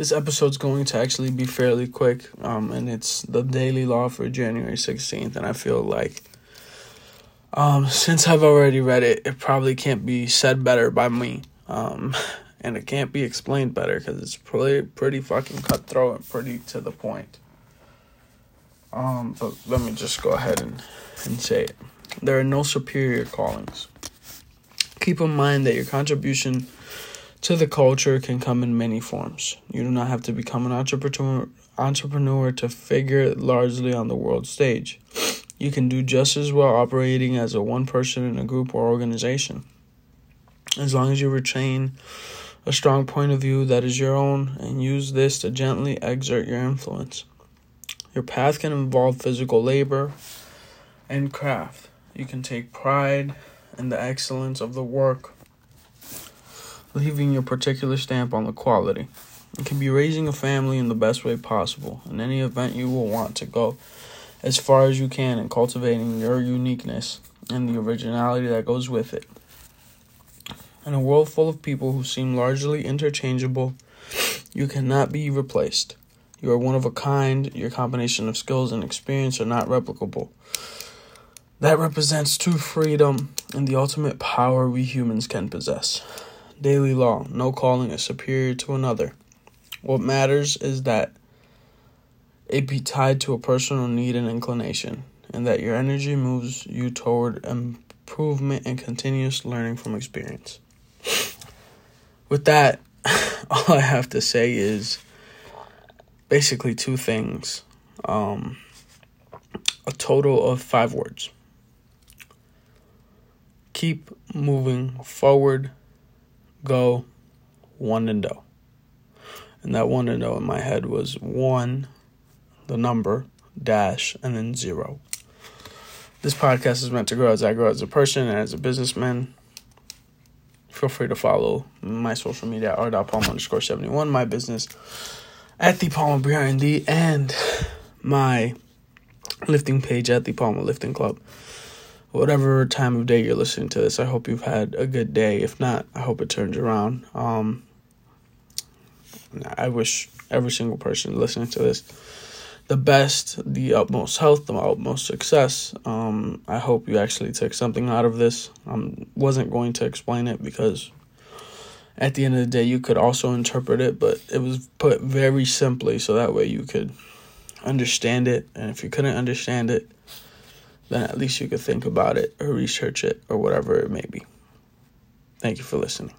This episode's going to actually be fairly quick, um, and it's the daily law for January 16th. And I feel like um, since I've already read it, it probably can't be said better by me. Um, and it can't be explained better because it's pretty, pretty fucking cutthroat and pretty to the point. Um, but let me just go ahead and, and say it. There are no superior callings. Keep in mind that your contribution to the culture can come in many forms. You do not have to become an entrepreneur entrepreneur to figure largely on the world stage. You can do just as well operating as a one person in a group or organization. As long as you retain a strong point of view that is your own and use this to gently exert your influence. Your path can involve physical labor and craft. You can take pride in the excellence of the work, leaving your particular stamp on the quality. It can be raising a family in the best way possible. In any event, you will want to go as far as you can in cultivating your uniqueness and the originality that goes with it. In a world full of people who seem largely interchangeable, you cannot be replaced. You are one of a kind, your combination of skills and experience are not replicable. That represents true freedom and the ultimate power we humans can possess. Daily law no calling is superior to another. What matters is that it be tied to a personal need and inclination, and that your energy moves you toward improvement and continuous learning from experience. With that, all I have to say is basically two things. Um, a total of five words. Keep moving forward, go, one and do. And that one and do in my head was one, the number, dash, and then zero. This podcast is meant to grow as I grow as a person and as a businessman. Feel free to follow my social media at r.palm underscore 71, my business at the Palma BRND and my lifting page at the Palma Lifting Club. Whatever time of day you're listening to this, I hope you've had a good day. If not, I hope it turns around. Um, I wish every single person listening to this the best, the utmost health, the utmost success. Um, I hope you actually took something out of this. I um, wasn't going to explain it because at the end of the day, you could also interpret it, but it was put very simply so that way you could understand it. And if you couldn't understand it, then at least you could think about it or research it or whatever it may be. Thank you for listening.